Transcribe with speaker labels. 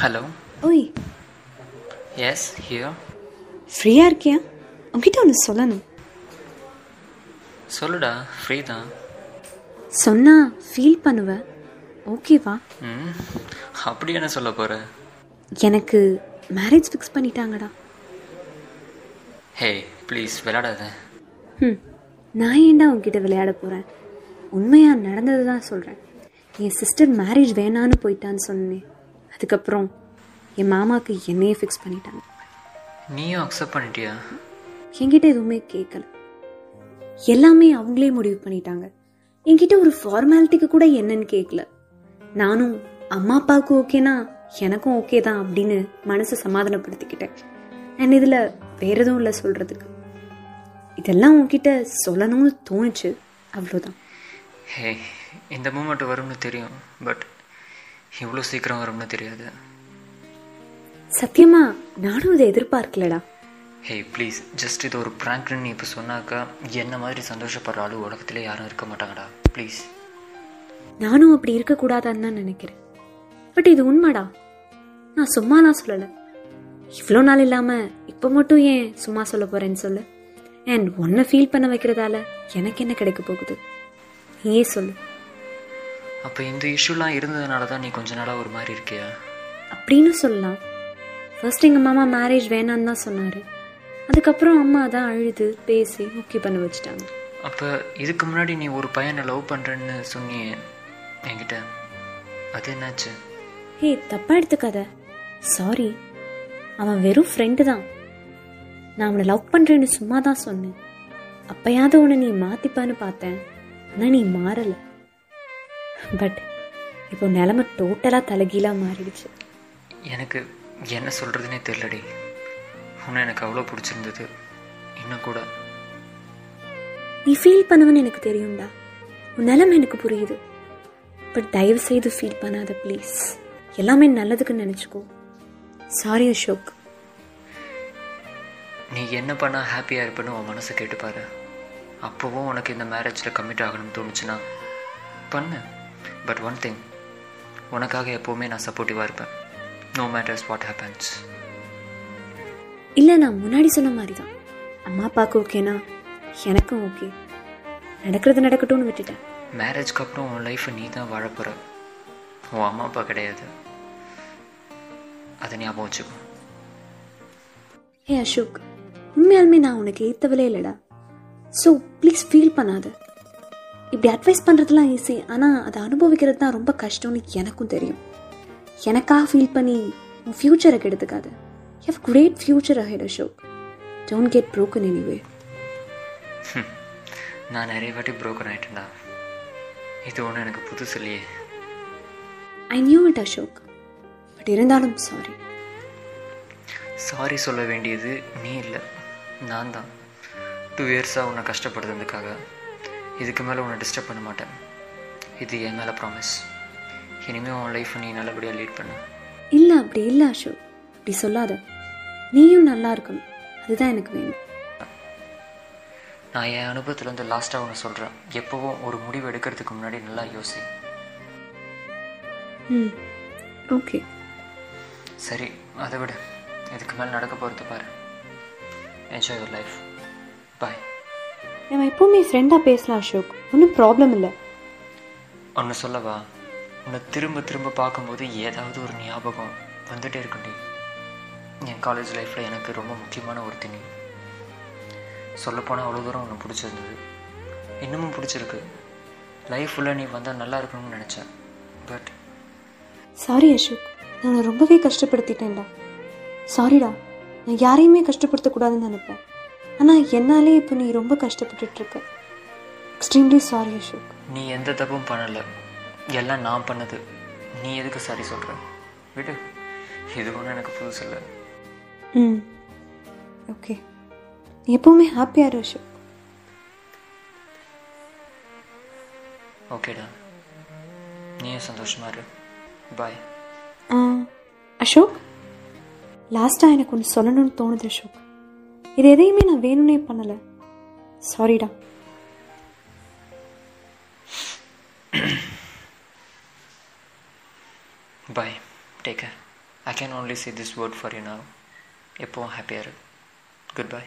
Speaker 1: Hello
Speaker 2: ஓய்
Speaker 1: S here
Speaker 2: ஃப்ரீயாக இருக்கியா? உங்ககிட்ட ஒன்று சொல்லணும்.
Speaker 1: சொல்லுடா ஃப்ரீ தான்
Speaker 2: சொன்னா ஃபீல் பண்ணுவ. ஓகேவா
Speaker 1: ம் அப்படி என்ன சொல்ல போகிற
Speaker 2: எனக்கு மேரேஜ் ஃபிக்ஸ் பண்ணிட்டாங்கடா.
Speaker 1: ஹே ப்ளீஸ் விளையாடாத.
Speaker 2: ம் நான் ஏன்டா உங்ககிட்ட விளையாட போகிறேன் உண்மையாக நடந்தது தான் சொல்கிறேன் என் சிஸ்டர் மேரேஜ் வேணான்னு போயிட்டான்னு சொன்னேன். அதுக்கப்புறம் என் மாமாவுக்கு என்னையே ஃபிக்ஸ் பண்ணிட்டாங்க.
Speaker 1: நீயும் அக்செப்ட் பண்ணிட்டியா?
Speaker 2: என்கிட்ட எதுவுமே கேட்கல எல்லாமே அவங்களே முடிவு பண்ணிட்டாங்க. என்கிட்ட ஒரு ஃபார்மாலிட்டிக்கு கூட என்னன்னு கேட்கல நானும் அம்மா அப்பாவுக்கு ஓகேனா எனக்கும் ஓகே தான் அப்படின்னு மனசை சமாதானப்படுத்திக்கிட்டேன். அண்ட் இதில் வேற எதுவும் இல்லை சொல்கிறதுக்கு இதெல்லாம் உன்கிட்ட சொல்லணும்னு தோணுச்சு. அவ்வளோதான்
Speaker 1: ஹே இந்த மூமெண்ட் வரும்னு தெரியும். பட் இவ்வளோ சீக்கிரம் வரும்னு தெரியாது.
Speaker 2: சத்தியமா நானும் இதை எதிர்பார்க்கலடா.
Speaker 1: ஹே ப்ளீஸ் ஜஸ்ட் இது ஒரு ப்ராங்க்னு நீ இப்போ சொன்னாக்கா என்ன மாதிரி சந்தோஷப்படுற ஆளு உலகத்திலே யாரும் இருக்க மாட்டாங்கடா. ப்ளீஸ்
Speaker 2: நானும் அப்படி இருக்கக்கூடாதான்னு தான் நினைக்கிறேன். பட் இது உண்மைடா. நான் சும்மாலாம் சொல்லலை. இவ்வளோ நாள் இல்லாமல் இப்போ மட்டும் ஏன் சும்மா சொல்ல போகிறேன்னு சொல்லு? அண்ட் ஒன்றை ஃபீல் பண்ண வைக்கிறதால எனக்கு என்ன கிடைக்க போகுது? நீயே சொல்லு.
Speaker 1: அப்போ இந்த இஷ்யூலாம் இருந்ததுனால தான் நீ கொஞ்ச நாளாக ஒரு மாதிரி இருக்கியா?
Speaker 2: அப்படின்னு சொல்லலாம். ஃபர்ஸ்ட் எங்கள் மாமா மேரேஜ் வேணான்னு தான் சொன்னார். அதுக்கப்புறம் அம்மா தான் அழுது பேசி ஓகே பண்ண வச்சுட்டாங்க.
Speaker 1: அப்போ இதுக்கு முன்னாடி நீ ஒரு பையனை லவ் பண்ணுறேன்னு சொன்னியே என்கிட்ட. அது என்னாச்சு?
Speaker 2: ஹே தப்பா எடுத்துக்காத. சாரி அவன் வெறும் ஃப்ரெண்டு தான். நான் அவனை லவ் பண்ணுறேன்னு சும்மா தான் சொன்னேன். அப்பயாவது உன்னை நீ மாற்றிப்பான்னு பார்த்தேன். ஆனால் நீ மாறலை. பட் இப்போ நிலமை டோட்டலாக தலைகீழாக மாறிடுச்சு.
Speaker 1: எனக்கு என்ன சொல்கிறதுனே தெரிலடி உன்னை எனக்கு அவ்வளோ பிடிச்சிருந்தது. இன்னும் கூட.
Speaker 2: நீ ஃபீல் பண்ணுவேன்னு எனக்கு தெரியும்டா. உன் நிலைமை எனக்கு புரியுது. பட் தயவு செய்து ஃபீல் பண்ணாத ப்ளீஸ் எல்லாமே நல்லதுக்கு நினச்சிக்கோ. சாரி அசோக்
Speaker 1: நீ என்ன பண்ணால் ஹாப்பியாக இருப்பேன்னு உன் மனசை கேட்டுப்பாரு. அப்போவும் உனக்கு இந்த மேரேஜில் கமிட் ஆகணும்னு தோணுச்சுன்னா பண்ணு. பட் ஒன் திங் உனக்காக எப்போவுமே நான் சப்போர்ட்டிவாக இருப்பேன். நோ மேட்டர்ஸ் வாட் ஹேப்பன்ஸ்
Speaker 2: இல்லை நான் முன்னாடி சொன்ன மாதிரி தான் அம்மா அப்பாவுக்கு ஓகேனா எனக்கும் ஓகே நடக்கிறது நடக்கட்டும்னு விட்டுட்டேன்.
Speaker 1: மேரேஜ்க்கு அப்புறம் உன் லைஃப்பை நீ தான் வாழ போகிற உன் அம்மா அப்பா கிடையாது. அதை ஞாபகம் வச்சுக்கோ.
Speaker 2: ஹே அசோக் உண்மையாலுமே நான் உனக்கு ஏற்றவளே இல்லைடா. ஸோ ப்ளீஸ் ஃபீல் பண்ணாத. இப்படி அட்வைஸ் பண்ணுறதுலாம் ஈஸி ஆனால் அதை அனுபவிக்கிறது தான் ரொம்ப கஷ்டம்னு எனக்கும் தெரியும். எனக்காக ஃபீல் பண்ணி உன் ஃப்யூச்சரை கெடுத்துக்காத. How great future ahead Ashok don't get broken anyway
Speaker 1: நான் நிறைய வாட்டி ப்ரோக்கன் ஆகிட்டேன்டா இது ஒன்றும் எனக்கு புதுசு இல்லையே.
Speaker 2: I knew it Ashok but இருந்தாலும் சாரி
Speaker 1: சாரி சொல்ல வேண்டியது நீ இல்லை. நான் தான். டூ இயர்ஸாக உன்னை கஷ்டப்படுறதுக்காக இதுக்கு மேலே உன்னை டிஸ்டர்ப் பண்ண மாட்டேன். இது என் மேலே ப்ராமிஸ் இனிமேல் உன் லைஃப்பை நீ நல்லபடியாக லீட் பண்ணு.
Speaker 2: இல்லை அப்படி இல்லை அசோக். அப்படி சொல்லாத. நீயும் நல்லா இருக்கணும். அதுதான் எனக்கு வேணும்.
Speaker 1: நான் என் அனுபவத்துலேருந்து லாஸ்ட்டாக ஒன்று சொல்கிறேன் எப்போவும் ஒரு முடிவு எடுக்கிறதுக்கு முன்னாடி நல்லா யோசி.
Speaker 2: ம் ஓகே
Speaker 1: சரி அதை விட. இதுக்கு மேலே நடக்க போகிறது பாரு. என்ஜாய் யுவர் லைஃப் பாய்
Speaker 2: நம்ம எப்போவுமே ஃப்ரெண்டாக பேசலாம் அசோக். ஒன்றும் ப்ராப்ளம் இல்லை.
Speaker 1: ஒன்று சொல்லவா? உன்னை திரும்ப திரும்ப பார்க்கும்போது ஏதாவது ஒரு ஞாபகம் வந்துட்டே இருக்குண்டி என் காலேஜ் லைஃப்பில் எனக்கு ரொம்ப முக்கியமான ஒரு திணி சொல்லப்போனால் அவ்வளோ தூரம் உன்னை பிடிச்சிருந்தது. இன்னமும் பிடிச்சிருக்கு. லைஃப் ஃபுல்லாக நீ வந்தால் நல்லா இருக்கணும்னு நினச்சேன். But
Speaker 2: sorry Ashok. நான் ரொம்பவே கஷ்டப்படுத்திட்டேன்டா. சாரிடா நான் யாரையுமே கஷ்டப்படுத்தக்கூடாதுன்னு நினைப்பேன். ஆனால் என்னாலே இப்போ நீ ரொம்ப கஷ்டப்பட்டுட்டு இருக்க எக்ஸ்ட்ரீம்லி சாரி அசோக்
Speaker 1: நீ எந்த தப்பும் பண்ணலை. எல்லாம் நான் பண்ணது. நீ எதுக்கு சாரி சொல்கிற விடு. இது ஒன்றும் எனக்கு புதுசு இல்லை.
Speaker 2: ம். ஓகே. நீ எப்போவுமே ஹாப்பியாக இரு அசோக்
Speaker 1: ஓகேடா. நீயும் சந்தோஷமா இரு. பாய்
Speaker 2: அசோக் லாஸ்ட்டாக எனக்கு ஒன்று சொல்லணும்னு தோணுது அசோக் இது எதையுமே நான் வேணும்னே பண்ணலை. சாரிடா
Speaker 1: bye take care I can only see this word for you now. எப்போவும் ஹாப்பியாக இருக்கு குட் பை